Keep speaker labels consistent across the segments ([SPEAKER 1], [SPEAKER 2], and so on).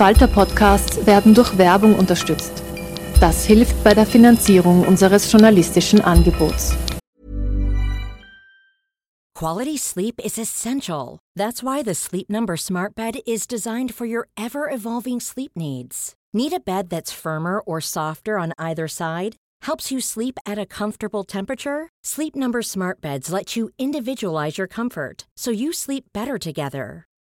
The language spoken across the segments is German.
[SPEAKER 1] slash arena.
[SPEAKER 2] Falter-Podcasts werden durch Werbung unterstützt. Das hilft bei der Finanzierung unseres journalistischen Angebots.
[SPEAKER 3] Quality sleep is essential. That's why the Sleep Number Smart Bed is designed for your ever-evolving sleep needs. Need a bed that's firmer or softer on either side? Helps you sleep at a comfortable temperature? Sleep Number Smart Beds let you individualize your comfort so you sleep better together.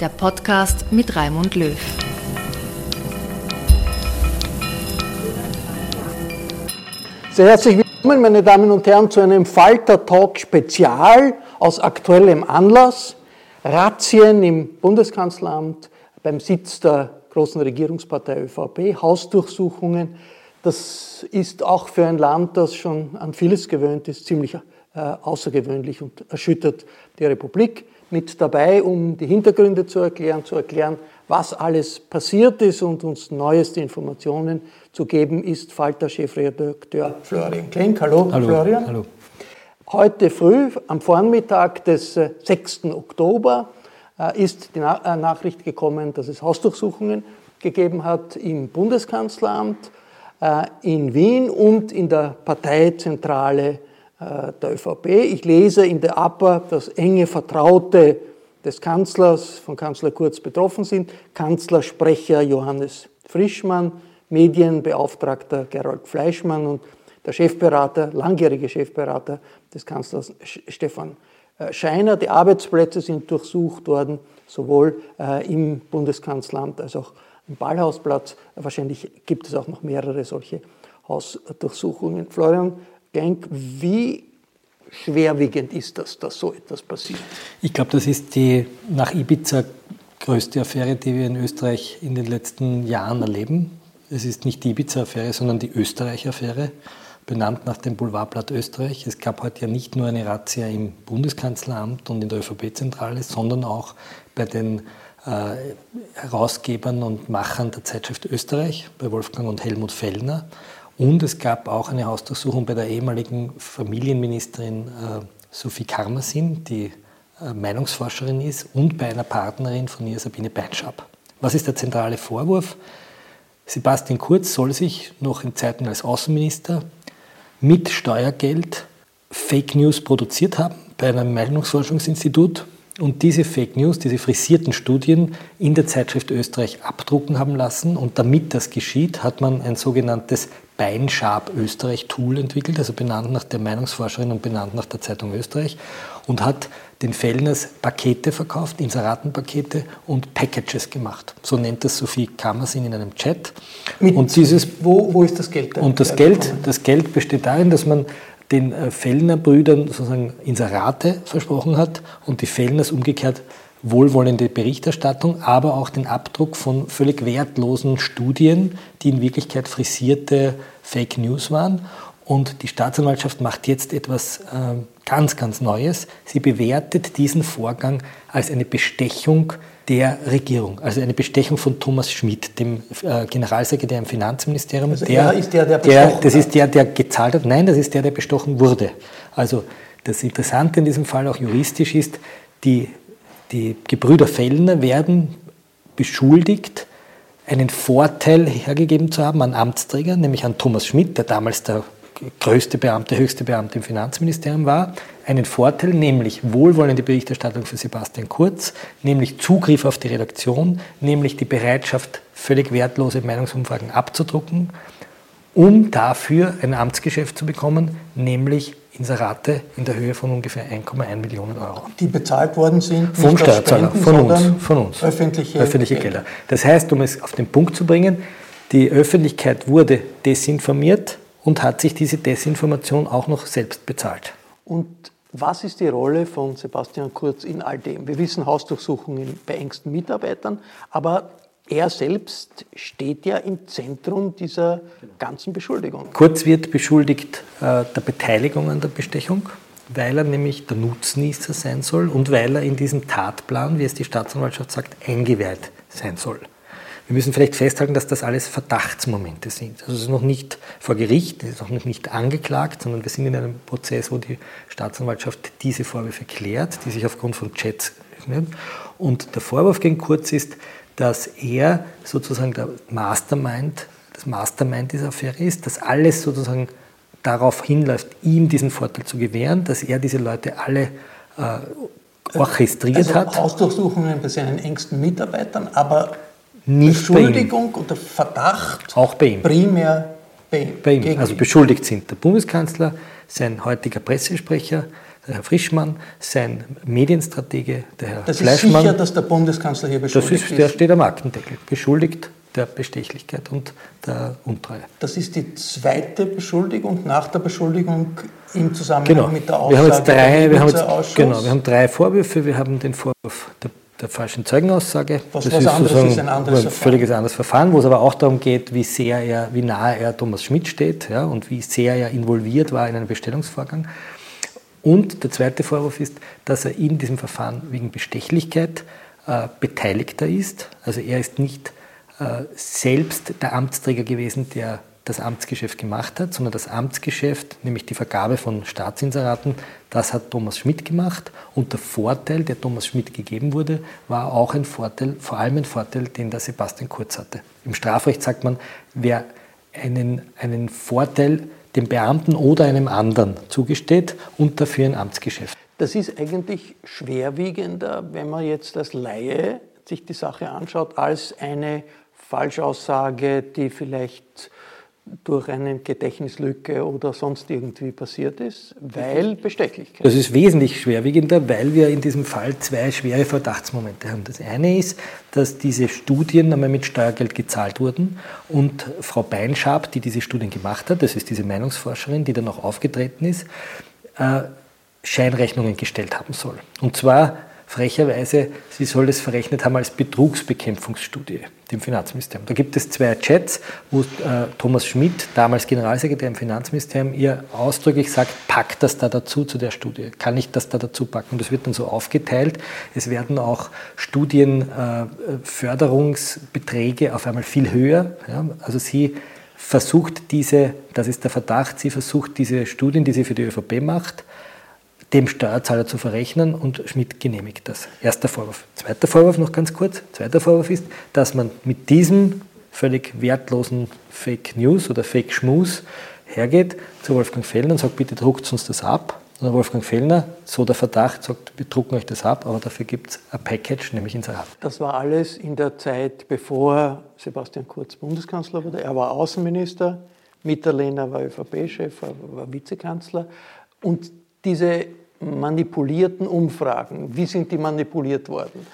[SPEAKER 2] der Podcast mit Raimund Löw.
[SPEAKER 4] Sehr herzlich willkommen, meine Damen und Herren, zu einem Falter-Talk Spezial aus aktuellem Anlass. Razzien im Bundeskanzleramt beim Sitz der großen Regierungspartei ÖVP, Hausdurchsuchungen. Das ist auch für ein Land, das schon an vieles gewöhnt ist, ziemlich äh, außergewöhnlich und erschüttert die Republik mit dabei, um die Hintergründe zu erklären, zu erklären, was alles passiert ist und uns neueste Informationen zu geben, ist Falter-Chefredakteur Florian Klenk. Hallo,
[SPEAKER 5] Hallo,
[SPEAKER 4] Florian.
[SPEAKER 5] Hallo.
[SPEAKER 4] Heute früh, am Vormittag des 6. Äh, Oktober, äh, ist die äh, Nachricht gekommen, dass es Hausdurchsuchungen gegeben hat im Bundeskanzleramt, in Wien und in der Parteizentrale der ÖVP. Ich lese in der APA, dass enge Vertraute des Kanzlers, von Kanzler Kurz betroffen sind, Kanzlersprecher Johannes Frischmann, Medienbeauftragter Gerold Fleischmann und der Chefberater, langjährige Chefberater des Kanzlers Stefan äh, Scheiner. Die Arbeitsplätze sind durchsucht worden, sowohl äh, im Bundeskanzleramt als auch im Ballhausplatz. Wahrscheinlich gibt es auch noch mehrere solche Hausdurchsuchungen. Florian, Genk, wie schwerwiegend ist das, dass so etwas passiert?
[SPEAKER 5] Ich glaube, das ist die nach Ibiza größte Affäre, die wir in Österreich in den letzten Jahren erleben. Es ist nicht die Ibiza-Affäre, sondern die Österreich-Affäre, benannt nach dem Boulevardblatt Österreich. Es gab heute ja nicht nur eine Razzia im Bundeskanzleramt und in der ÖVP-Zentrale, sondern auch bei den äh, Herausgebern und Machern der Zeitschrift Österreich, bei Wolfgang und Helmut Fellner. Und es gab auch eine Hausdurchsuchung bei der ehemaligen Familienministerin äh, Sophie Karmasin, die äh, Meinungsforscherin ist, und bei einer Partnerin von ihr, Sabine Beinschab. Was ist der zentrale Vorwurf? Sebastian Kurz soll sich noch in Zeiten als Außenminister mit Steuergeld Fake News produziert haben bei einem Meinungsforschungsinstitut und diese Fake News, diese frisierten Studien in der Zeitschrift Österreich abdrucken haben lassen. Und damit das geschieht, hat man ein sogenanntes Beinschab Österreich Tool entwickelt, also benannt nach der Meinungsforscherin und benannt nach der Zeitung Österreich und hat den Fellners Pakete verkauft, Inseratenpakete und Packages gemacht. So nennt das Sophie Kammersin in einem Chat.
[SPEAKER 4] Mit und dieses, wo, wo ist das Geld?
[SPEAKER 5] Und das Geld, das Geld besteht darin, dass man den äh, Fellner Brüdern sozusagen Inserate versprochen hat und die Fellners umgekehrt wohlwollende Berichterstattung, aber auch den Abdruck von völlig wertlosen Studien, die in Wirklichkeit frisierte Fake News waren. Und die Staatsanwaltschaft macht jetzt etwas äh, ganz, ganz Neues. Sie bewertet diesen Vorgang als eine Bestechung der Regierung, also eine Bestechung von Thomas Schmidt, dem äh, Generalsekretär im Finanzministerium.
[SPEAKER 4] Also der, er ist der, der bestochen
[SPEAKER 5] der, Das ist der, der gezahlt hat. Nein, das ist der, der bestochen wurde. Also das Interessante in diesem Fall auch juristisch ist, die, die Gebrüder Fellner werden beschuldigt, einen Vorteil hergegeben zu haben an Amtsträgern, nämlich an Thomas Schmidt, der damals der größte Beamte, höchste Beamte im Finanzministerium war, einen Vorteil, nämlich wohlwollende Berichterstattung für Sebastian Kurz, nämlich Zugriff auf die Redaktion, nämlich die Bereitschaft, völlig wertlose Meinungsumfragen abzudrucken, um dafür ein Amtsgeschäft zu bekommen, nämlich Inserate in der Höhe von ungefähr 1,1 Millionen Euro.
[SPEAKER 4] Die bezahlt worden sind
[SPEAKER 5] von Steuerzahlern, von uns, von uns.
[SPEAKER 4] Öffentliche,
[SPEAKER 5] öffentliche Gelder. Gelder. Das heißt, um es auf den Punkt zu bringen, die Öffentlichkeit wurde desinformiert und hat sich diese Desinformation auch noch selbst bezahlt.
[SPEAKER 4] Und was ist die Rolle von Sebastian Kurz in all dem? Wir wissen Hausdurchsuchungen bei engsten Mitarbeitern, aber er selbst steht ja im Zentrum dieser ganzen Beschuldigung.
[SPEAKER 5] Kurz wird beschuldigt äh, der Beteiligung an der Bestechung, weil er nämlich der Nutznießer sein soll und weil er in diesem Tatplan, wie es die Staatsanwaltschaft sagt, eingeweiht sein soll. Wir müssen vielleicht festhalten, dass das alles Verdachtsmomente sind. Also es ist noch nicht vor Gericht, es ist noch nicht angeklagt, sondern wir sind in einem Prozess, wo die Staatsanwaltschaft diese Vorwürfe klärt, die sich aufgrund von Chats öffnen. Und der Vorwurf gegen Kurz ist, dass er sozusagen der Mastermind, das Mastermind dieser Affäre ist, dass alles sozusagen darauf hinläuft, ihm diesen Vorteil zu gewähren, dass er diese Leute alle äh, orchestriert
[SPEAKER 4] also
[SPEAKER 5] hat.
[SPEAKER 4] Hausdurchsuchungen bei seinen engsten Mitarbeitern, aber nicht Beschuldigung oder Verdacht
[SPEAKER 5] auch bei ihm.
[SPEAKER 4] primär
[SPEAKER 5] bei ihm. Bei ihm. Also beschuldigt sind der Bundeskanzler, sein heutiger Pressesprecher, der Herr Frischmann, sein Medienstratege, der Herr
[SPEAKER 4] das
[SPEAKER 5] Fleischmann.
[SPEAKER 4] Das ist sicher, dass der Bundeskanzler hier beschuldigt
[SPEAKER 5] das ist. Der steht am Aktendeckel, beschuldigt der Bestechlichkeit und der Untreue.
[SPEAKER 4] Das ist die zweite Beschuldigung nach der Beschuldigung im Zusammenhang
[SPEAKER 5] genau.
[SPEAKER 4] mit der Aussage
[SPEAKER 5] wir haben jetzt drei, wir haben jetzt, Genau, wir haben drei Vorwürfe. Wir haben den Vorwurf der, der falschen Zeugenaussage.
[SPEAKER 4] Was, das was ist anderes ist ein anderes
[SPEAKER 5] ein völliges anderes Verfahren, wo es aber auch darum geht, wie sehr er, wie nahe er Thomas Schmidt steht ja, und wie sehr er involviert war in einen Bestellungsvorgang. Und der zweite Vorwurf ist, dass er in diesem Verfahren wegen Bestechlichkeit äh, Beteiligter ist. Also er ist nicht äh, selbst der Amtsträger gewesen, der das Amtsgeschäft gemacht hat, sondern das Amtsgeschäft, nämlich die Vergabe von Staatsinseraten, das hat Thomas Schmidt gemacht. Und der Vorteil, der Thomas Schmidt gegeben wurde, war auch ein Vorteil, vor allem ein Vorteil, den der Sebastian Kurz hatte. Im Strafrecht sagt man, wer einen, einen Vorteil dem Beamten oder einem anderen zugesteht und dafür ein Amtsgeschäft.
[SPEAKER 4] Das ist eigentlich schwerwiegender, wenn man jetzt als Laie sich die Sache anschaut, als eine Falschaussage, die vielleicht durch eine Gedächtnislücke oder sonst irgendwie passiert ist, weil Bestechlichkeit.
[SPEAKER 5] Das ist wesentlich schwerwiegender, weil wir in diesem Fall zwei schwere Verdachtsmomente haben. Das eine ist, dass diese Studien einmal mit Steuergeld gezahlt wurden und Frau Beinschab, die diese Studien gemacht hat, das ist diese Meinungsforscherin, die dann auch aufgetreten ist, äh, Scheinrechnungen gestellt haben soll. Und zwar frecherweise, sie soll das verrechnet haben als Betrugsbekämpfungsstudie dem Finanzministerium. Da gibt es zwei Chats, wo äh, Thomas Schmidt, damals Generalsekretär im Finanzministerium, ihr ausdrücklich sagt, packt das da dazu zu der Studie, kann ich das da dazu packen? Und das wird dann so aufgeteilt. Es werden auch Studienförderungsbeträge äh, auf einmal viel höher. Ja? Also sie versucht diese, das ist der Verdacht, sie versucht diese Studien, die sie für die ÖVP macht, dem Steuerzahler zu verrechnen und Schmidt genehmigt das. Erster Vorwurf. Zweiter Vorwurf noch ganz kurz. Zweiter Vorwurf ist, dass man mit diesem völlig wertlosen Fake News oder Fake Schmus hergeht zu Wolfgang Fellner und sagt, bitte druckt uns das ab. Und Wolfgang Fellner, so der Verdacht, sagt, wir drucken euch das ab, aber dafür gibt es ein Package, nämlich Inserat.
[SPEAKER 4] Das war alles in der Zeit, bevor Sebastian Kurz Bundeskanzler wurde. Er war Außenminister, Mitterlehner war ÖVP-Chef, war Vizekanzler. Und diese manipulierten Umfragen? Wie sind die manipuliert worden?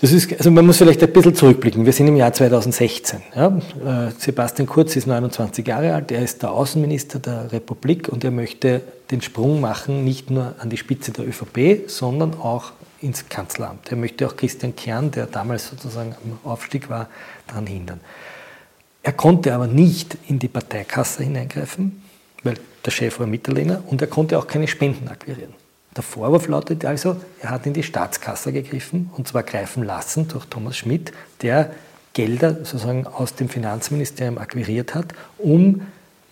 [SPEAKER 5] Das ist, also man muss vielleicht ein bisschen zurückblicken. Wir sind im Jahr 2016. Ja. Äh, Sebastian Kurz ist 29 Jahre alt, er ist der Außenminister der Republik und er möchte den Sprung machen, nicht nur an die Spitze der ÖVP, sondern auch ins Kanzleramt. Er möchte auch Christian Kern, der damals sozusagen am Aufstieg war, daran hindern. Er konnte aber nicht in die Parteikasse hineingreifen, weil der Chef war Mitterlehner und er konnte auch keine Spenden akquirieren. Der Vorwurf lautet also, er hat in die Staatskasse gegriffen und zwar greifen lassen durch Thomas Schmidt, der Gelder sozusagen aus dem Finanzministerium akquiriert hat, um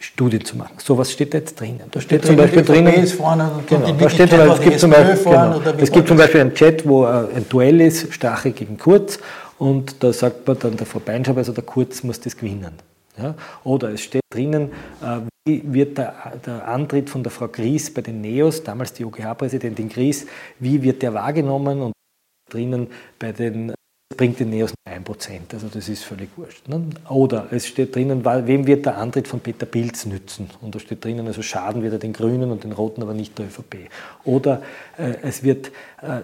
[SPEAKER 5] Studien zu machen. So was steht da jetzt drinnen. Da steht zum Beispiel drinnen. Genau, da steht zum Beispiel, es gibt zum Beispiel, genau, es gibt zum Beispiel einen Chat, wo ein Duell ist, Stache gegen Kurz, und da sagt man dann der Frau Beinschab, also der Kurz muss das gewinnen. Ja? Oder es steht drinnen, äh, wie wird der, der, Antritt von der Frau Gries bei den NEOS, damals die OGH-Präsidentin Gries, wie wird der wahrgenommen? Und drinnen bei den bringt den Neos 1%, also das ist völlig wurscht. Ne? Oder es steht drinnen, wem wird der Antritt von Peter Pilz nützen? Und da steht drinnen, also schaden wird er den Grünen und den Roten, aber nicht der ÖVP. Oder äh, es wird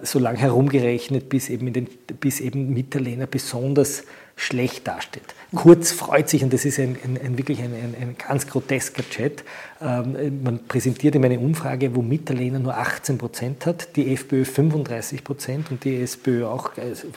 [SPEAKER 5] so lange herumgerechnet, bis eben, den, bis eben Mitterlehner besonders schlecht dasteht. Kurz freut sich, und das ist ein, ein, ein wirklich ein, ein, ganz grotesker Chat, ähm, man präsentiert ihm eine Umfrage, wo Mitterlehner nur 18 Prozent hat, die FPÖ 35 Prozent und die SPÖ auch also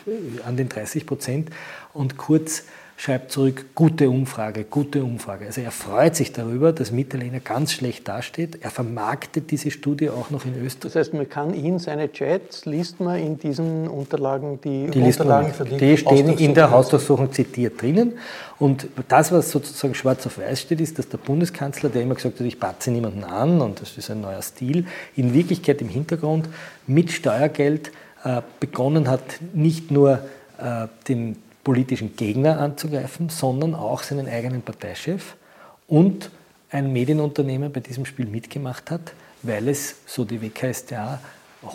[SPEAKER 5] an den 30 Prozent. Und Kurz schreibt zurück, gute Umfrage, gute Umfrage. Also er freut sich darüber, dass Mitterlehner ganz schlecht dasteht. Er vermarktet diese Studie auch noch in Österreich.
[SPEAKER 4] Das heißt, man kann ihn, seine Chats, liest man in diesen Unterlagen, die,
[SPEAKER 5] die Unterlagen für die Die stehen in der Hausdurchsuchung zitiert drinnen. Und das, was sozusagen schwarz auf weiß steht, ist, dass der Bundeskanzler, der immer gesagt hat, ich batze niemanden an und das ist ein neuer Stil, in Wirklichkeit im Hintergrund mit Steuergeld äh, begonnen hat, nicht nur äh, den politischen Gegner anzugreifen, sondern auch seinen eigenen Parteichef und ein Medienunternehmen bei diesem Spiel mitgemacht hat, weil es, so die WKStA,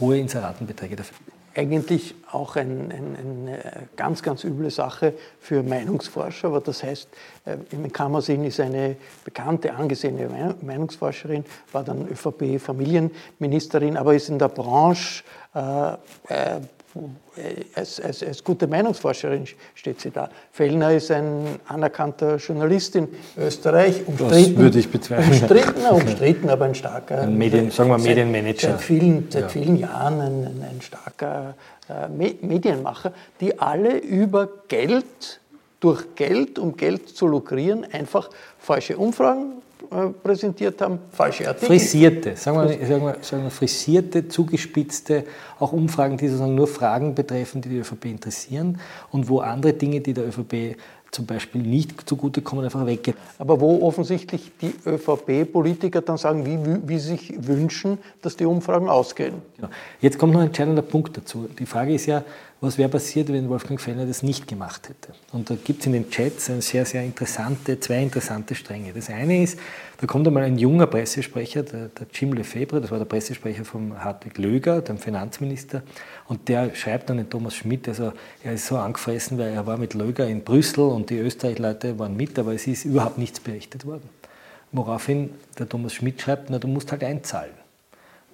[SPEAKER 5] hohe Inseratenbeträge dafür.
[SPEAKER 4] Eigentlich auch ein, ein, eine ganz, ganz üble Sache für Meinungsforscher, aber das heißt, äh, Kammersinn ist eine bekannte, angesehene Meinungsforscherin, war dann ÖVP-Familienministerin, aber ist in der Branche äh, äh, als, als, als, gute Meinungsforscherin steht sie da. Fellner ist ein anerkannter Journalist in Österreich,
[SPEAKER 5] umstritten. Das würde ich bezweifeln.
[SPEAKER 4] Umstritten, umstritten aber ein starker.
[SPEAKER 5] Ein Medien, sagen wir Medienmanager.
[SPEAKER 4] Seit vielen, seit vielen Jahren ein, ein, ein starker äh, Medienmacher, die alle über Geld, durch Geld, um Geld zu lukrieren, einfach falsche Umfragen präsentiert haben, falsche Artikel.
[SPEAKER 5] Frisierte, sagen wir, sagen, wir, sagen wir frisierte, zugespitzte, auch Umfragen, die sozusagen nur Fragen betreffen, die die ÖVP interessieren und wo andere Dinge, die der ÖVP zum Beispiel nicht zugutekommen, einfach weggehen.
[SPEAKER 4] Aber wo offensichtlich die ÖVP-Politiker dann sagen, wie, wie sie sich wünschen, dass die Umfragen ausgehen.
[SPEAKER 5] Genau. Jetzt kommt noch ein entscheidender Punkt dazu. Die Frage ist ja, was wäre passiert, wenn Wolfgang Fellner das nicht gemacht hätte? Und da gibt es in den Chats eine sehr, sehr interessante, zwei interessante Stränge. Das eine ist, da kommt einmal ein junger Pressesprecher, der, der Jim Lefebvre, das war der Pressesprecher von Hartwig Löger, dem Finanzminister, und der schreibt dann den Thomas Schmidt, also er ist so angefressen, weil er war mit Löger in Brüssel und die Österreich-Leute waren mit, aber es ist überhaupt nichts berichtet worden. Woraufhin der Thomas Schmidt schreibt, na, du musst halt einzahlen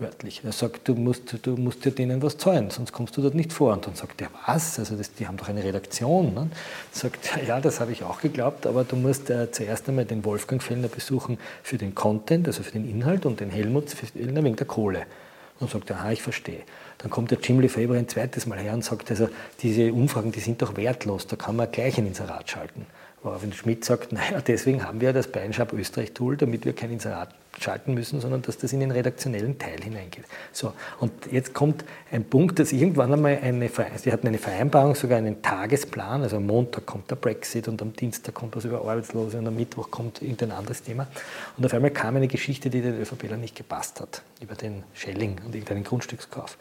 [SPEAKER 5] wörtlich. Er sagt, du musst, du musst ja denen was zahlen, sonst kommst du dort nicht vor. Und dann sagt er, was? Also das, die haben doch eine Redaktion. Ne? Sagt ja, das habe ich auch geglaubt, aber du musst äh, zuerst einmal den Wolfgang Fellner besuchen für den Content, also für den Inhalt und den Helmut Fellner wegen der Kohle. Und sagt er, ich verstehe. Dann kommt der Jim Lefebvre ein zweites Mal her und sagt, also diese Umfragen, die sind doch wertlos, da kann man gleich ein Inserat schalten. Woraufhin Schmidt sagt, naja, deswegen haben wir das Beinschab Österreich-Tool, damit wir kein Inserat schalten müssen, sondern dass das in den redaktionellen Teil hineingeht. So, und jetzt kommt ein Punkt, dass irgendwann einmal eine, sie hatten eine Vereinbarung, sogar einen Tagesplan, also am Montag kommt der Brexit und am Dienstag kommt was über Arbeitslose und am Mittwoch kommt irgendein anderes Thema. Und auf einmal kam eine Geschichte, die den ÖVPler nicht gepasst hat, über den Schelling und irgendeinen Grundstückskauf.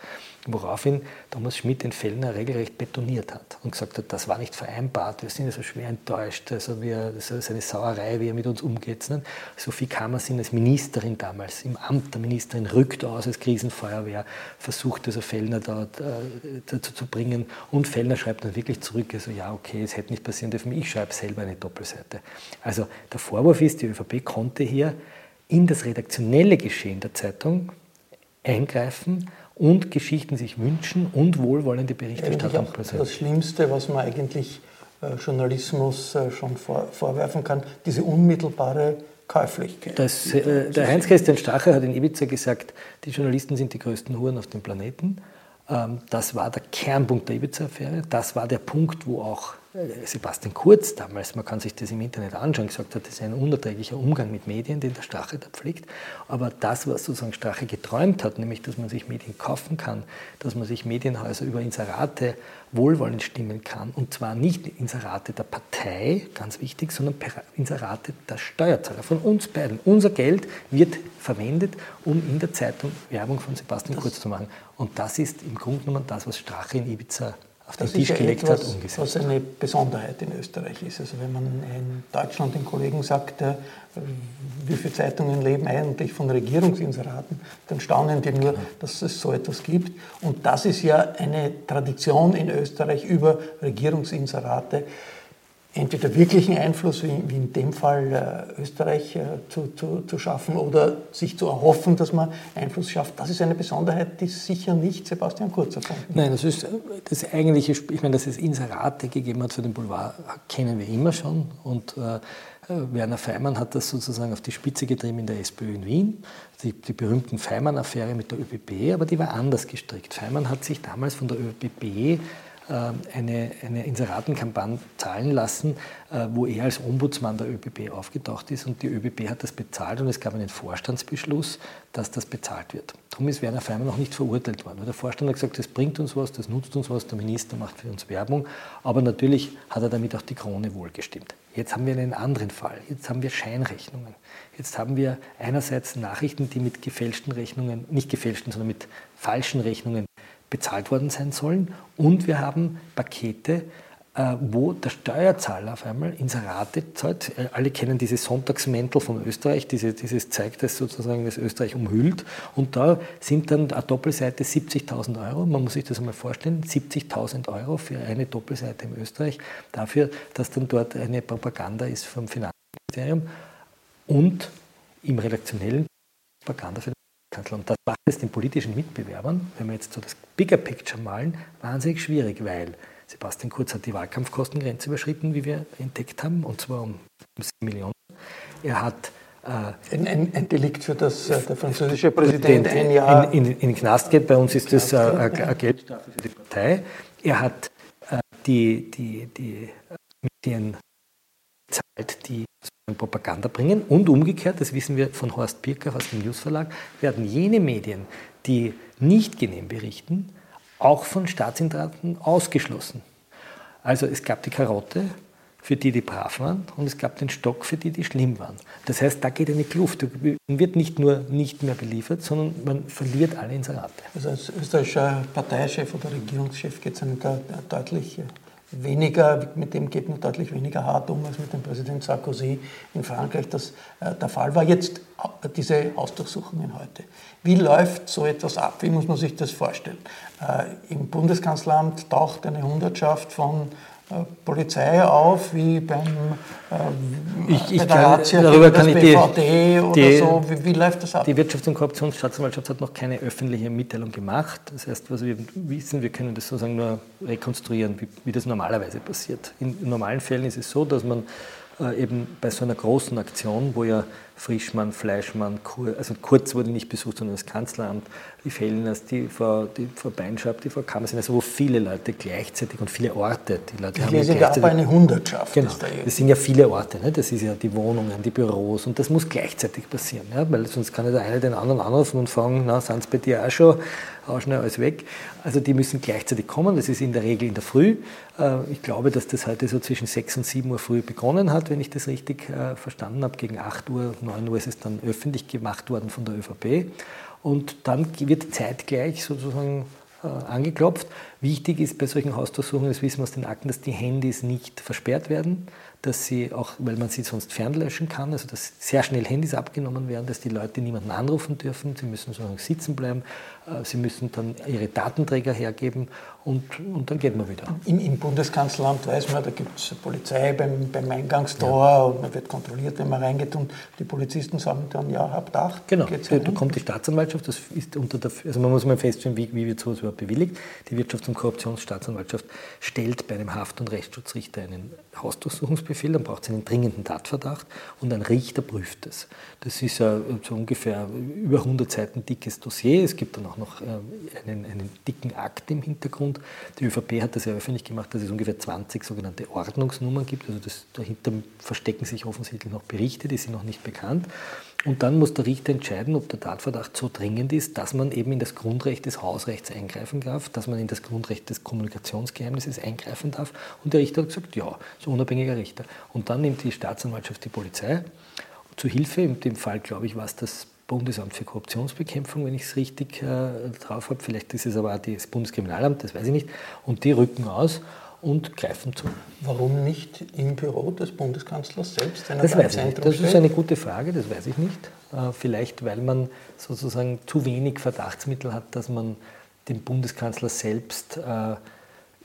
[SPEAKER 5] Woraufhin Thomas Schmidt den Fellner regelrecht betoniert hat und gesagt hat, das war nicht vereinbart, wir sind so schwer enttäuscht, also wir, das ist eine Sauerei, wie er mit uns umgeht. Ne? Sophie Kammersin als Ministerin damals, im Amt der Ministerin, rückt aus als Krisenfeuerwehr, versucht also Fellner dort äh, dazu zu bringen und Fellner schreibt dann wirklich zurück, also ja, okay, es hätte nicht passieren dürfen, ich schreibe selber eine Doppelseite. Also der Vorwurf ist, die ÖVP konnte hier in das redaktionelle Geschehen der Zeitung eingreifen und Geschichten sich wünschen und wohlwollende Berichterstattung
[SPEAKER 4] präsentieren. Das Schlimmste, was man eigentlich äh, Journalismus äh, schon vor, vorwerfen kann, diese unmittelbare Käuflichkeit.
[SPEAKER 5] Das, äh, der Heinz-Christian Strache hat in Ibiza gesagt, die Journalisten sind die größten Huren auf dem Planeten. Ähm, das war der Kernpunkt der Ibiza-Affäre. Das war der Punkt, wo auch Sebastian Kurz damals, man kann sich das im Internet anschauen, gesagt hat, das ist ein unerträglicher Umgang mit Medien, den der Strache da pflegt. Aber das, was sozusagen Strache geträumt hat, nämlich, dass man sich Medien kaufen kann, dass man sich Medienhäuser über Inserate wohlwollend stimmen kann, und zwar nicht Inserate der Partei, ganz wichtig, sondern Inserate der Steuerzahler, von uns beiden. Unser Geld wird verwendet, um in der Zeitung Werbung von Sebastian Kurz zu machen. Und das ist im Grunde genommen das, was Strache in Ibiza auf den Tisch gelegt etwas, hat,
[SPEAKER 4] umgesetzt. Was eine Besonderheit in Österreich ist. Also wenn man in Deutschland den Kollegen sagt, äh, wie viele Zeitungen leben eigentlich von Regierungsinseraten, dann staunen die nur, dass es so etwas gibt. Und das ist ja eine Tradition in Österreich über Regierungsinserate entweder wirklichen Einfluss, wie, wie in dem Fall äh, Österreich, äh, zu, zu, zu, schaffen oder sich zu erhoffen, dass man Einfluss schafft. Das ist eine Besonderheit, die sicher nicht Sebastian Kurz erfunden hat.
[SPEAKER 5] Nein, das ist das eigentliche, ich meine, dass es Inserate gegeben hat für den Boulevard, kennen wir immer schon. Und äh, Werner Feimann hat das sozusagen auf die Spitze getrieben in der SPÖ in Wien, die, die berühmten Feimann-Affäre mit der ÖBB, aber die war anders gestrickt. Feimann hat sich damals von der ÖBB eine, eine Inseratenkampagne zahlen lassen, äh, wo er als Ombudsmann der ÖBB aufgetaucht ist und die ÖBB hat das bezahlt und es gab einen Vorstandsbeschluss, dass das bezahlt wird. Darum ist Werner Feimann noch nicht verurteilt worden, der Vorstand hat gesagt, das bringt uns was, das nutzt uns was, der Minister macht für uns Werbung, aber natürlich hat er damit auch die Krone wohlgestimmt. Jetzt haben wir einen anderen Fall, jetzt haben wir Scheinrechnungen. Jetzt haben wir einerseits Nachrichten, die mit gefälschten Rechnungen, nicht gefälschten, sondern mit falschen Rechnungen bezahlt worden sein sollen. Und wir haben Pakete, äh, wo der Steuerzahler auf einmal Inserate zahlt. Äh, alle kennen diese Sonntagsmäntel von Österreich, diese, dieses zeigt das sozusagen, das Österreich umhüllt. Und da sind dann eine Doppelseite 70.000 Euro. Man muss sich das einmal vorstellen, 70.000 Euro für eine Doppelseite in Österreich, dafür, dass dann dort eine Propaganda ist vom Finanzministerium und im redaktionellen Propaganda für Kanzler. Und das macht es den politischen Mitbewerbern, wenn wir jetzt so das Bigger Picture malen, wahnsinnig schwierig, weil Sebastian Kurz hat die Wahlkampfkostengrenze überschritten, wie wir entdeckt haben, und zwar um 7 Millionen. Er hat
[SPEAKER 4] äh, ein, ein, ein, Delikt, für das äh, der französische Präsident ein Jahr
[SPEAKER 5] in, in, in, den Knast geht. Bei uns ist das äh, eine Geldstrafe für die Partei. Er hat äh, die, die, die Medien zahlt, die Propaganda bringen. Und umgekehrt, das wissen wir von Horst Birker aus dem Newsverlag, werden jene Medien, die nicht genehm berichten, auch von Staatsinteressen ausgeschlossen. Also es gab die Karotte für die, die brav waren, und es gab den Stock für die, die schlimm waren. Das heißt, da geht eine Kluft. Man wird nicht nur nicht mehr beliefert, sondern man verliert alle Inserate.
[SPEAKER 4] Also als österreichischer Parteichef oder Regierungschef geht es einem da deutlich weniger, mit dem geht man deutlich weniger hart um als mit dem Präsident Sarkozy in Frankreich das äh, der Fall war. Jetzt äh, diese Hausdurchsuchungen heute. Wie läuft so etwas ab? Wie muss man sich das vorstellen? Äh, Im Bundeskanzleramt taucht eine Hundertschaft von Polizei auf, wie beim
[SPEAKER 5] äh, ich, ich kann, darüber kann ich
[SPEAKER 4] BVD die, die, so. Wie, wie, läuft das ab?
[SPEAKER 5] Die Wirtschafts- und Korruptionsstaatsanwaltschaft hat noch keine öffentliche Mitteilung gemacht. Das heißt, was wir wissen, wir können das sozusagen nur rekonstruieren, wie, wie das normalerweise passiert. In, in normalen Fällen ist es so, dass man äh, eben bei so einer großen Aktion, wo ja Frischmann, Fleischmann, Kur, also Kurz wurde nicht besucht, sondern das Kanzleramt, die Fellners, die Frau, die Frau Beinschab, die Frau Kammersen, also wo viele Leute gleichzeitig und viele Orte, die Leute
[SPEAKER 4] ich haben lese aber eine Hundertschaft.
[SPEAKER 5] Genau, das sind ja viele Orte, ne? das ist ja die Wohnungen, die Büros und das muss gleichzeitig passieren, ja? weil sonst kann ja der eine den anderen anrufen und fragen, na, sind bei dir auch schon, auch schnell alles weg. Also die müssen gleichzeitig kommen, das ist in der Regel in der Früh. Äh, ich glaube, dass das heute so zwischen 6 und 7 Uhr früh begonnen hat, wenn ich das richtig äh, verstanden habe, gegen 8 Uhr, 9 Uhr ist dann öffentlich gemacht worden von der ÖVP. Und dann wird zeitgleich sozusagen äh, angeklopft. Wichtig ist bei solchen Hausdurchsuchungen, das wissen wir aus den Akten, dass die Handys nicht versperrt werden, dass sie auch, weil man sie sonst fernlöschen kann, also dass sehr schnell Handys abgenommen werden, dass die Leute niemanden anrufen dürfen, sie müssen sozusagen sitzen bleiben, sie müssen dann ihre Datenträger hergeben und, und dann geht man wieder.
[SPEAKER 4] Im, Im, Bundeskanzleramt weiß man, da gibt es Polizei beim, beim Eingangstor ja. und man wird kontrolliert, wenn man reingeht und die Polizisten sagen dann, ja, habt acht.
[SPEAKER 5] Genau, da kommt die Staatsanwaltschaft, das ist unter der, also man muss mal feststellen, wie, wie wird sowas überhaupt bewilligt. Die Wirtschafts- und Korruptionsstaatsanwaltschaft stellt bei einem Haft- und Rechtsschutzrichter einen Hausdurchsuchungsbefehl, dann braucht es einen dringenden Tatverdacht und ein Richter prüft es. Das ist so ungefähr über 100 Seiten dickes Dossier. Es gibt dann auch noch äh, einen, einen dicken Akt im Hintergrund. Die ÖVP hat das ja öffentlich gemacht, dass es ungefähr 20 sogenannte Ordnungsnummern gibt. Also das, dahinter verstecken sich offensichtlich noch Berichte, die sind noch nicht bekannt. Und dann muss der Richter entscheiden, ob der Tatverdacht so dringend ist, dass man eben in das Grundrecht des Hausrechts eingreifen darf, dass man in das Grundrecht des Kommunikationsgeheimnisses eingreifen darf. Und der Richter hat gesagt, ja, so unabhängiger Richter. Und dann nimmt die Staatsanwaltschaft die Polizei zu Hilfe. In dem Fall, glaube ich, war es das Bundesamt für Korruptionsbekämpfung, wenn ich es richtig äh, drauf habe. Vielleicht ist es aber auch das Bundeskriminalamt, das weiß ich nicht. Und die rücken aus und greifen zu.
[SPEAKER 4] Warum nicht im Büro des Bundeskanzlers selbst?
[SPEAKER 5] das weiß ich nicht. Das ist eine gute Frage, das weiß ich nicht. Äh, vielleicht, weil man sozusagen zu wenig Verdachtsmittel hat, dass man den Bundeskanzler selbst äh,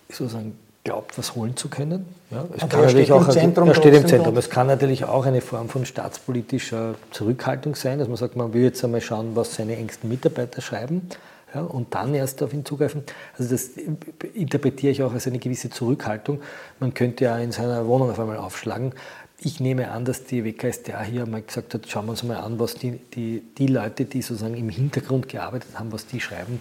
[SPEAKER 5] sozusagen glaubt, was holen zu können. Ja, es kann natürlich auch, Zentrum, er steht im Zentrum. Es kann natürlich auch eine Form von staatspolitischer Zurückhaltung sein, dass man sagt, man will jetzt einmal schauen, was seine engsten Mitarbeiter schreiben ja, und dann erst auf ihn zugreifen. Also das interpretiere ich auch als eine gewisse Zurückhaltung. Man könnte ja in seiner Wohnung auf einmal aufschlagen. Ich nehme an, dass die WKStA hier mal gesagt hat, schauen wir uns mal an, was die, die, die Leute, die sozusagen im Hintergrund gearbeitet haben, was die schreiben.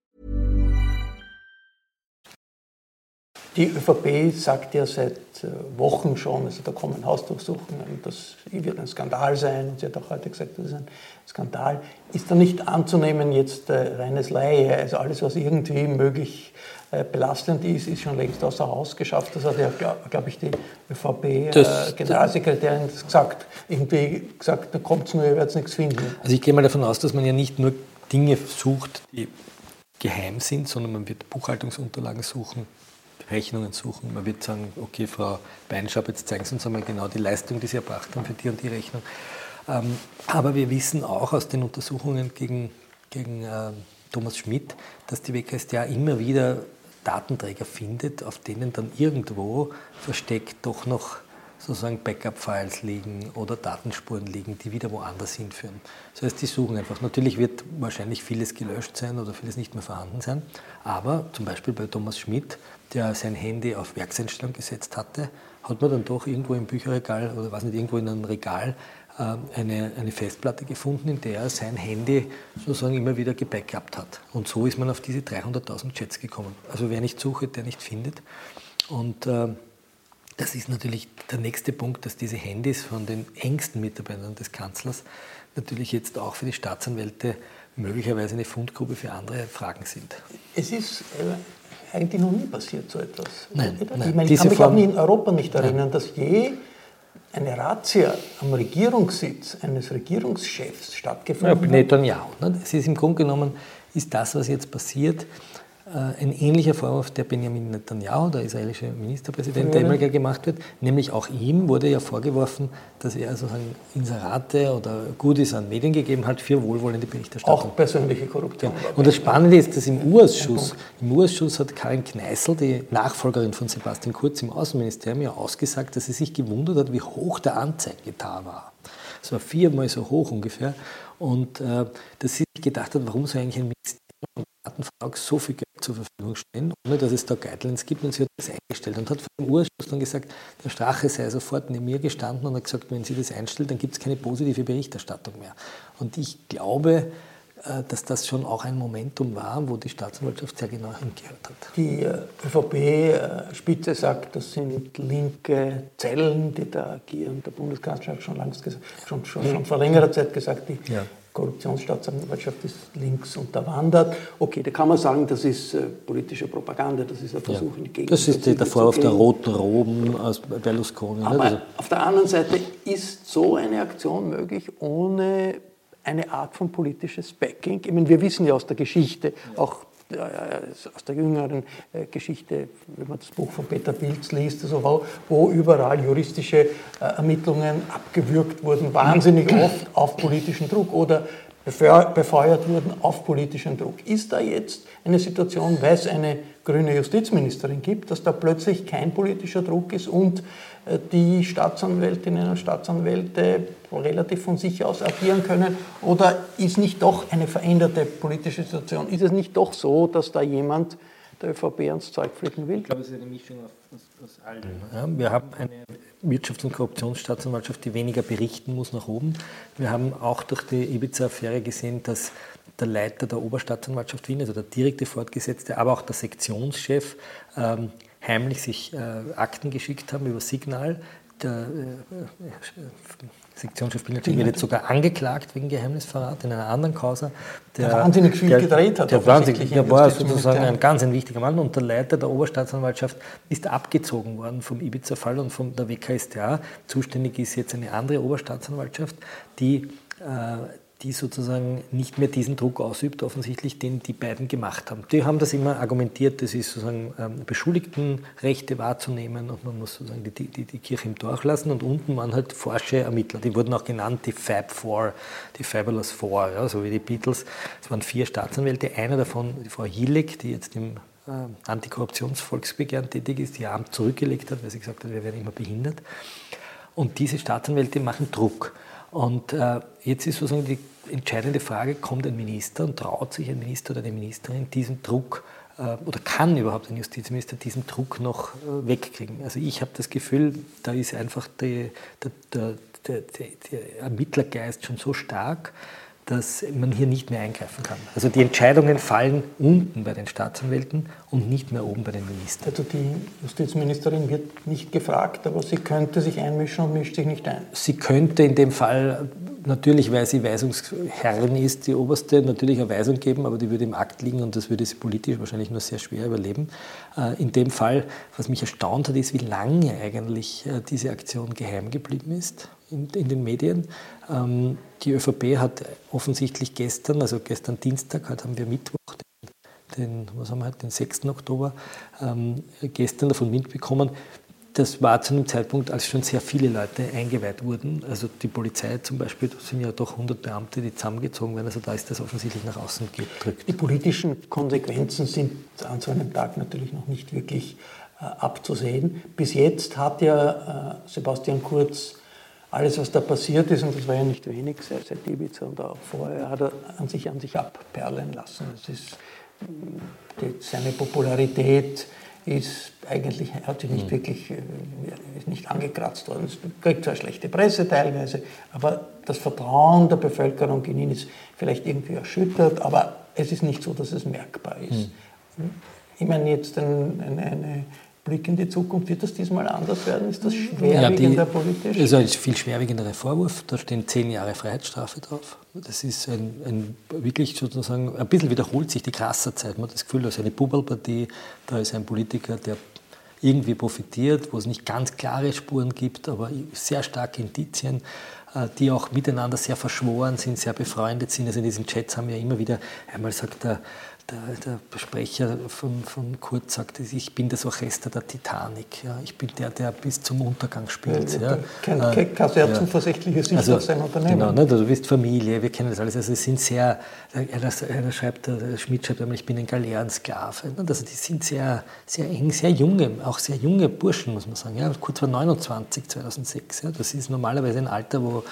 [SPEAKER 4] Die ÖVP sagt ja seit äh, Wochen schon, also da kommen Hausdurchsuchungen, das wird ein Skandal sein. Und sie hat auch heute gesagt, das ist ein Skandal. Ist da nicht anzunehmen jetzt äh, reines Laie? Also alles, was irgendwie möglich äh, belastend ist, ist schon längst außer Haus geschafft. Das hat ja, glaube glaub ich, die ÖVP-Generalsekretärin äh, gesagt. Irgendwie gesagt, da kommt es nur, ihr werdet nichts finden.
[SPEAKER 5] Also ich gehe mal davon aus, dass man ja nicht nur Dinge sucht, die geheim sind, sondern man wird Buchhaltungsunterlagen suchen, Rechnungen suchen. Man wird sagen, okay, Frau Beinschab, jetzt zeigen Sie uns einmal genau die Leistung, die Sie erbracht haben für die und die Rechnung. Ähm, aber wir wissen auch aus den Untersuchungen gegen, gegen äh, Thomas Schmidt, dass die WKStA immer wieder Datenträger findet, auf denen dann irgendwo versteckt doch noch sozusagen Backup-Files liegen oder Datenspuren liegen, die wieder woanders hinführen. Das heißt, die suchen einfach. Natürlich wird wahrscheinlich vieles gelöscht sein oder vieles nicht mehr vorhanden sein, aber zum Beispiel bei Thomas Schmidt, der sein Handy auf Werkseinstellung gesetzt hatte, hat man dann doch irgendwo im Bücherregal oder was nicht, irgendwo in einem Regal äh, eine, eine Festplatte gefunden, in der er sein Handy sozusagen immer wieder gebackupt hat. Und so ist man auf diese 300.000 Chats gekommen. Also wer nicht sucht, der nicht findet. Und äh, das ist natürlich der nächste Punkt, dass diese Handys von den engsten Mitarbeitern des Kanzlers natürlich jetzt auch für die Staatsanwälte möglicherweise eine Fundgrube für andere Fragen sind.
[SPEAKER 4] Es ist äh, eigentlich noch nie passiert so etwas.
[SPEAKER 5] Nein, nein,
[SPEAKER 4] ich, meine, ich kann mich Form, auch in Europa nicht erinnern, nein. dass je eine Razzia am Regierungssitz eines Regierungschefs stattgefunden
[SPEAKER 5] hat. Ja, Netanyahu. Ne? Es ist im Grunde genommen, ist das, was jetzt passiert, ein ähnlicher Vorwurf, der Benjamin Netanyahu, der israelische Ministerpräsident, der immer gemacht wird. Nämlich auch ihm wurde ja vorgeworfen, dass er sozusagen Inserate oder Goodies an Medien gegeben hat für wohlwollende Berichterstattung.
[SPEAKER 4] Auch persönliche Korruption.
[SPEAKER 5] Ja. Und das Spannende ist, dass im U-Ausschuss, im U-Ausschuss hat Karin Kneißl, die Nachfolgerin von Sebastian Kurz im Außenministerium, ja ausgesagt, dass sie sich gewundert hat, wie hoch der Anzeigetar war. Es war viermal so hoch ungefähr. Und äh, dass sie sich gedacht hat, warum so eigentlich ein Ministerium Datenvertrag so viel Geld zur Verfügung stehen, ohne dass es da Guidelines gibt. Und sie hat das eingestellt und hat vor dem Urschuss dann gesagt, der Strache sei sofort neben mir gestanden und hat gesagt, wenn sie das einstellt, dann gibt es keine positive Berichterstattung mehr. Und ich glaube, äh, dass das schon auch ein Momentum war, wo die Staatsanwaltschaft sehr genau hingehört hat.
[SPEAKER 4] Die äh, ÖVP-Spitze sagt, das sind linke Zellen, die da agieren. Der Bundeskanzler hat schon, schon, schon, schon vor längerer Zeit gesagt, die ja. Korruptionsstaatsanwaltschaft ist links unterwandert. Okay, da kann man sagen, das ist äh, politische Propaganda, das ist ein Versuch
[SPEAKER 5] ja. in die Gegend. Das ist der Vorwurf der roten Roben aus Berlusconi.
[SPEAKER 4] Aber also. auf der anderen Seite ist so eine Aktion möglich, ohne eine Art von politisches Backing? Ich meine, wir wissen ja aus der Geschichte, auch aus der jüngeren äh, Geschichte, wenn man das Buch von Peter Pilz liest, also wo, wo überall juristische äh, Ermittlungen abgewürgt wurden, wahnsinnig oft auf politischen Druck oder befeuert wurden auf politischen Druck. Ist da jetzt eine Situation, weil es eine grüne Justizministerin gibt, dass da plötzlich kein politischer Druck ist und äh, die Staatsanwältinnen und Staatsanwälte relativ von sich aus agieren können? Oder ist nicht doch eine veränderte politische Situation? Ist es nicht doch so, dass da jemand der ÖVP ans Zeug fliegen will?
[SPEAKER 5] Ich glaube, es ist eine Mischung aus, aus, aus allem. Ja, wir haben eine Wirtschafts- und Korruptionsstaatsanwaltschaft, die weniger berichten muss nach oben. Wir haben auch durch die Ibiza-Affäre gesehen, dass der Leiter der Oberstaatsanwaltschaft Wien, also der direkte Fortgesetzte, aber auch der Sektionschef, ähm, heimlich sich äh, Akten geschickt haben über Signal. Der äh, Sektionschef Pilnacek wird jetzt sogar angeklagt wegen Geheimnisverrat in einer anderen Causa.
[SPEAKER 4] Der, der wahnsinnig viel der, gedreht hat.
[SPEAKER 5] Der, wahnsinnig, der war sozusagen ein ganz ein wichtiger Mann und der Leiter der Oberstaatsanwaltschaft ist abgezogen worden vom Ibiza-Fall und von der WKStA. Zuständig ist jetzt eine andere Oberstaatsanwaltschaft, die äh, die sozusagen nicht mehr diesen Druck ausübt, offensichtlich, den die beiden gemacht haben. Die haben das immer argumentiert, das ist sozusagen ähm, Beschuldigtenrechte wahrzunehmen und man muss sozusagen die, die, die Kirche im Dorf lassen und unten waren halt forsche Ermittler, die wurden auch genannt die Fab Four, die Fabulous Four, ja, so wie die Beatles. Es waren vier Staatsanwälte, einer davon, die Frau Hillig, die jetzt im äh, Antikorruptionsvolksbegehren tätig ist, die ihr Amt zurückgelegt hat, weil sie gesagt hat, wir werden immer behindert. Und diese Staatsanwälte machen Druck. Und äh, jetzt ist sozusagen die entscheidende Frage, kommt ein Minister und traut sich ein Minister oder eine Ministerin diesen Druck äh, oder kann überhaupt ein Justizminister diesen Druck noch äh, wegkriegen? Also ich habe das Gefühl, da ist einfach die, der, der, der, der Ermittlergeist schon so stark, dass man hier nicht mehr eingreifen kann. Also die Entscheidungen fallen unten bei den Staatsanwälten und nicht mehr oben bei den Ministern.
[SPEAKER 4] Also die Justizministerin wird nicht gefragt, aber sie könnte sich einmischen und mischt sich nicht ein.
[SPEAKER 5] Sie könnte in dem Fall natürlich, weil sie Weisungsherrin ist, die oberste, natürlich eine Weisung geben, aber die würde im Akt liegen und das würde sie politisch wahrscheinlich nur sehr schwer überleben. Äh, in dem Fall, was mich erstaunt hat, ist, wie lange eigentlich äh, diese Aktion geheim geblieben ist in, in den Medien. Die ÖVP hat offensichtlich gestern, also gestern Dienstag, heute haben wir Mittwoch, den, was haben wir den 6. Oktober, ähm, gestern davon mitbekommen, das war zu einem Zeitpunkt, als schon sehr viele Leute eingeweiht wurden. Also die Polizei zum Beispiel, da sind ja doch 100 Beamte, die zusammengezogen werden. Also da ist das offensichtlich nach außen gedrückt.
[SPEAKER 4] Die politischen Konsequenzen sind an so einem Tag natürlich noch nicht wirklich äh, abzusehen. Bis jetzt hat ja äh, Sebastian Kurz alles, was da passiert ist, und das war ja nicht wenig, seit, seit Ibiza und auch vorher, hat er an sich an sich abperlen lassen. Das ist, die, seine Popularität ist eigentlich, hat sich nicht mhm. wirklich, äh, ist nicht angekratzt worden. Es kriegt zwar schlechte Presse teilweise, aber das Vertrauen der Bevölkerung in ihn ist vielleicht irgendwie erschüttert, aber es ist nicht so, dass es merkbar ist. Mhm. Ich meine jetzt eine, eine Blick in die Zukunft, wird das diesmal anders werden? Ist das schwerwiegender ja, die, politisch?
[SPEAKER 5] Also ein viel schwerwiegenderer Vorwurf, da stehen zehn Jahre Freiheitsstrafe drauf. Das ist ein, ein, wirklich sozusagen, ein bisschen wiederholt sich die Krasserzeit. Man hat das Gefühl, da ist eine Bubbelpartie, da ist ein Politiker, der irgendwie profitiert, wo es nicht ganz klare Spuren gibt, aber sehr starke Indizien, äh, die auch miteinander sehr verschworen sind, sehr befreundet sind. Also in diesen Chats haben wir immer wieder, einmal sagt der der, der Sprecher von, von Kurt sagt, ich bin das Orchester der Titanic. Ja. Ich bin der, der bis zum Untergang spielt. Ja,
[SPEAKER 4] Kein, äh, kein sehr ja. zuversichtliche Sicht
[SPEAKER 5] also,
[SPEAKER 4] auf sein Unternehmen.
[SPEAKER 5] Genau, ne, du bist Familie, wir kennen das alles. Also es sind sehr, einer schreibt, der Schmidt schreibt einmal, ich bin ein Galeerensklave. Ne, also die sind sehr, sehr eng, sehr junge, auch sehr junge Burschen, muss man sagen. Ja. Kurt war 29, 2006. Ja. Das ist normalerweise ein Alter, wo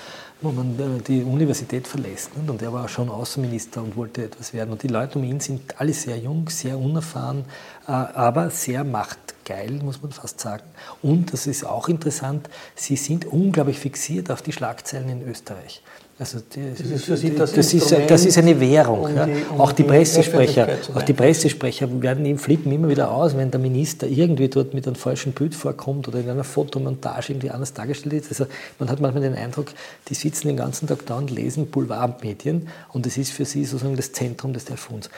[SPEAKER 5] wo man äh, die Universität verlässt. Und er war schon Außenminister und wollte etwas werden. Und die Leute um ihn sind alle sehr jung, sehr unerfahren, äh, aber sehr machtgeil, muss man fast sagen. Und, das ist auch interessant, sie sind unglaublich fixiert auf die Schlagzeilen in Österreich. Also die, das ist für Sie das, das, ist, das ist eine Währung. Um die, um auch die, die Pressesprecher, auch die Pressesprecher werden ihm flippen immer wieder aus, wenn der Minister irgendwie dort mit einem falschen Bild vorkommt oder in einer Fotomontage irgendwie anders dargestellt ist. Also man hat manchmal den Eindruck, die sitzen den ganzen Tag da und lesen Boulevardmedien und es ist für sie sozusagen das Zentrum des Telefons.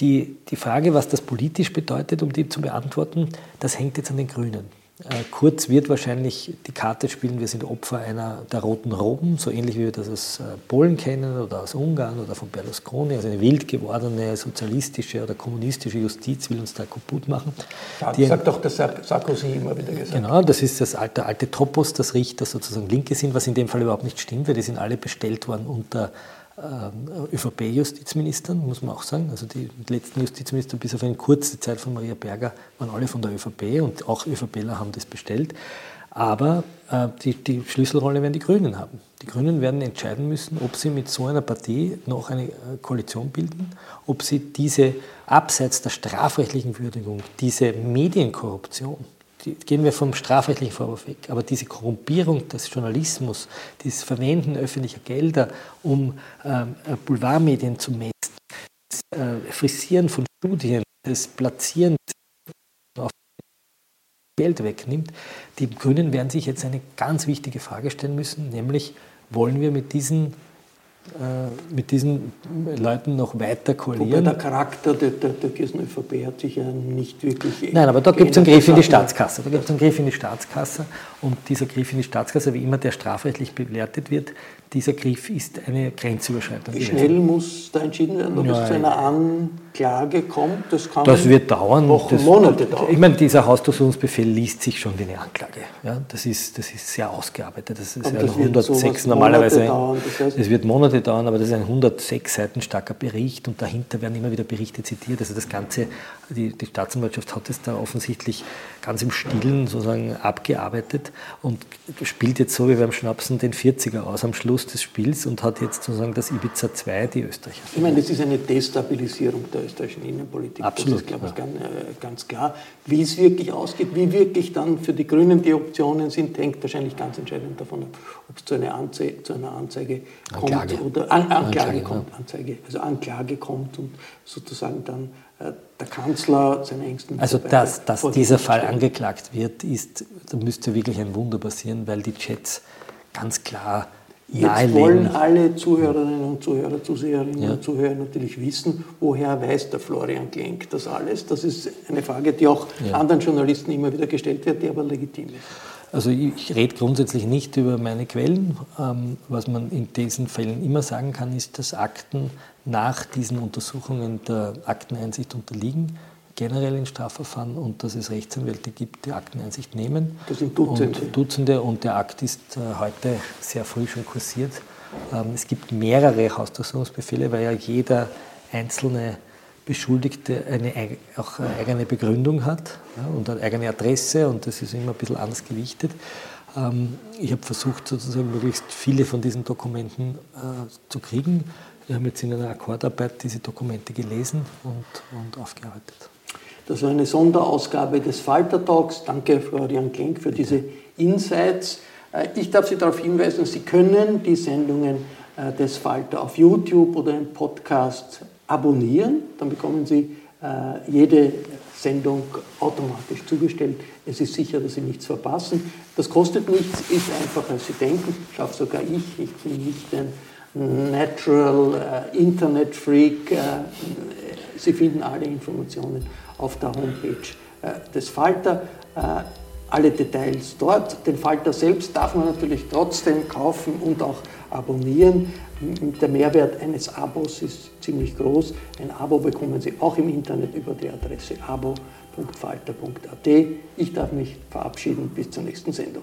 [SPEAKER 5] Die, die Frage, was das politisch bedeutet, um die zu beantworten, das hängt jetzt an den Grünen. Äh, Kurz wird wahrscheinlich die Karte spielen, wir sind Opfer einer der roten Roben, so ähnlich wie wir das aus äh, Polen kennen oder aus Ungarn oder von Berlusconi. Also eine wild gewordene sozialistische oder kommunistische Justiz will uns da kaputt machen.
[SPEAKER 4] Ja, das sagt doch der Sarkozy immer wieder gesagt.
[SPEAKER 5] Genau, das ist das alte, alte Topos, dass Richter sozusagen Linke sind, was in dem Fall überhaupt nicht stimmt, weil die sind alle bestellt worden unter ÖVP-Justizministern, muss man auch sagen. Also die letzten Justizminister bis auf eine kurze Zeit von Maria Berger waren alle von der ÖVP und auch ÖVPler haben das bestellt. Aber äh, die, die, Schlüsselrolle werden die Grünen haben. Die Grünen werden entscheiden müssen, ob sie mit so einer Partie noch eine äh, Koalition bilden, ob sie diese abseits der strafrechtlichen Würdigung, diese Medienkorruption, gehen wir vom strafrechtlichen Vorwurf weg, aber diese Korrumpierung des Journalismus, dieses Verwenden öffentlicher Gelder, um ähm, äh, Boulevardmedien zu messen, das äh, Frisieren von Studien, das Platzieren auf Geld wegnimmt, die Grünen werden sich jetzt eine ganz wichtige Frage stellen müssen, nämlich wollen wir mit diesen mit diesen Leuten noch weiter koalieren. Wobei
[SPEAKER 4] der Charakter der, der, der ÖVP hat sich ja nicht wirklich.
[SPEAKER 5] Nein, aber da gibt es einen Griff in die Staatskasse. Da gibt es einen Griff in die Staatskasse und dieser Griff in die Staatskasse, wie immer der strafrechtlich bewertet wird, dieser Griff ist eine Grenzüberschreitung.
[SPEAKER 4] Wie schnell muss da entschieden werden, ob ja, es zu einer Anklage kommt?
[SPEAKER 5] Das, kann das wird dauern.
[SPEAKER 4] Wochen,
[SPEAKER 5] das,
[SPEAKER 4] Monate dauern.
[SPEAKER 5] Ich meine, dieser Hausdurchsuchungsbefehl liest sich schon wie eine Anklage. Ja, das, ist, das ist sehr ausgearbeitet. Das ist ja das 106 normalerweise. Dauern, das heißt, es wird Monate dauern, aber das ist ein 106 Seiten starker Bericht und dahinter werden immer wieder Berichte zitiert. Also das Ganze, die, die Staatsanwaltschaft hat es da offensichtlich ganz im Stillen sozusagen abgearbeitet und spielt jetzt so wie beim Schnapsen den 40er aus am Schluss des Spiels und hat jetzt sozusagen das Ibiza 2 die Österreicher.
[SPEAKER 4] Ich meine, das ist eine Destabilisierung der österreichischen Innenpolitik.
[SPEAKER 5] Absolut.
[SPEAKER 4] Das ist, glaube ich, ganz, äh, ganz klar. Wie es wirklich ausgeht, wie wirklich dann für die Grünen die Optionen sind, hängt wahrscheinlich ganz entscheidend davon ab, ob es zu einer, Anze zu einer Anzeige
[SPEAKER 5] Anklage.
[SPEAKER 4] kommt oder an, Anklage, Anklage, kommt, ja. Anzeige, also Anklage kommt und sozusagen dann äh, der Kanzler seine engsten
[SPEAKER 5] Also dass, dass dieser Fall angeklagt wird, ist, da müsste wirklich ein Wunder passieren, weil die Chats ganz klar
[SPEAKER 4] Jetzt wollen alle Zuhörerinnen und Zuhörer, Zuseherinnen ja. und Zuhörer natürlich wissen, woher weiß der Florian Klenk das alles? Das ist eine Frage, die auch ja. anderen Journalisten immer wieder gestellt wird, die aber legitim ist.
[SPEAKER 5] Also ich rede grundsätzlich nicht über meine Quellen. Ähm, was man in diesen Fällen immer sagen kann, ist, dass Akten nach diesen Untersuchungen der Akteneinsicht unterliegen generell in Strafverfahren und dass es Rechtsanwälte gibt, die Akteneinsicht nehmen.
[SPEAKER 4] Das sind Dutzende.
[SPEAKER 5] Und Dutzende und der Akt ist äh, heute sehr früh schon kursiert. Ähm, es gibt mehrere Hausdurchsuchungsbefehle, weil ja jeder einzelne Beschuldigte eine auch eine eigene Begründung hat und eine eigene Adresse und das ist immer ein bisschen anders gewichtet. Ähm, ich habe versucht, sozusagen möglichst viele von diesen Dokumenten äh, zu kriegen. Wir haben jetzt in einer Akkordarbeit diese Dokumente gelesen und, und aufgearbeitet.
[SPEAKER 4] Das war eine Sonderausgabe des Falter Talks. Danke, Florian Klenk, für diese Insights. Äh, ich darf Sie darauf hinweisen, Sie können die Sendungen äh, des Falter auf YouTube oder im Podcast abonnieren. Dann bekommen Sie äh, jede Sendung automatisch zugestellt. Es ist sicher, dass Sie nichts verpassen. Das kostet nichts, ist einfacher, als Sie denken. Schaffe sogar ich. Ich bin nicht ein Natural Internet Freak. Sie finden alle Informationen auf der Homepage äh, des Falter. Äh, alle Details dort. Den Falter selbst darf man natürlich trotzdem kaufen und auch abonnieren. Der Mehrwert eines Abos ist ziemlich groß. Ein Abo bekommen Sie auch im Internet über die Adresse abo.falter.at. Ich darf mich verabschieden. Bis zur nächsten Sendung.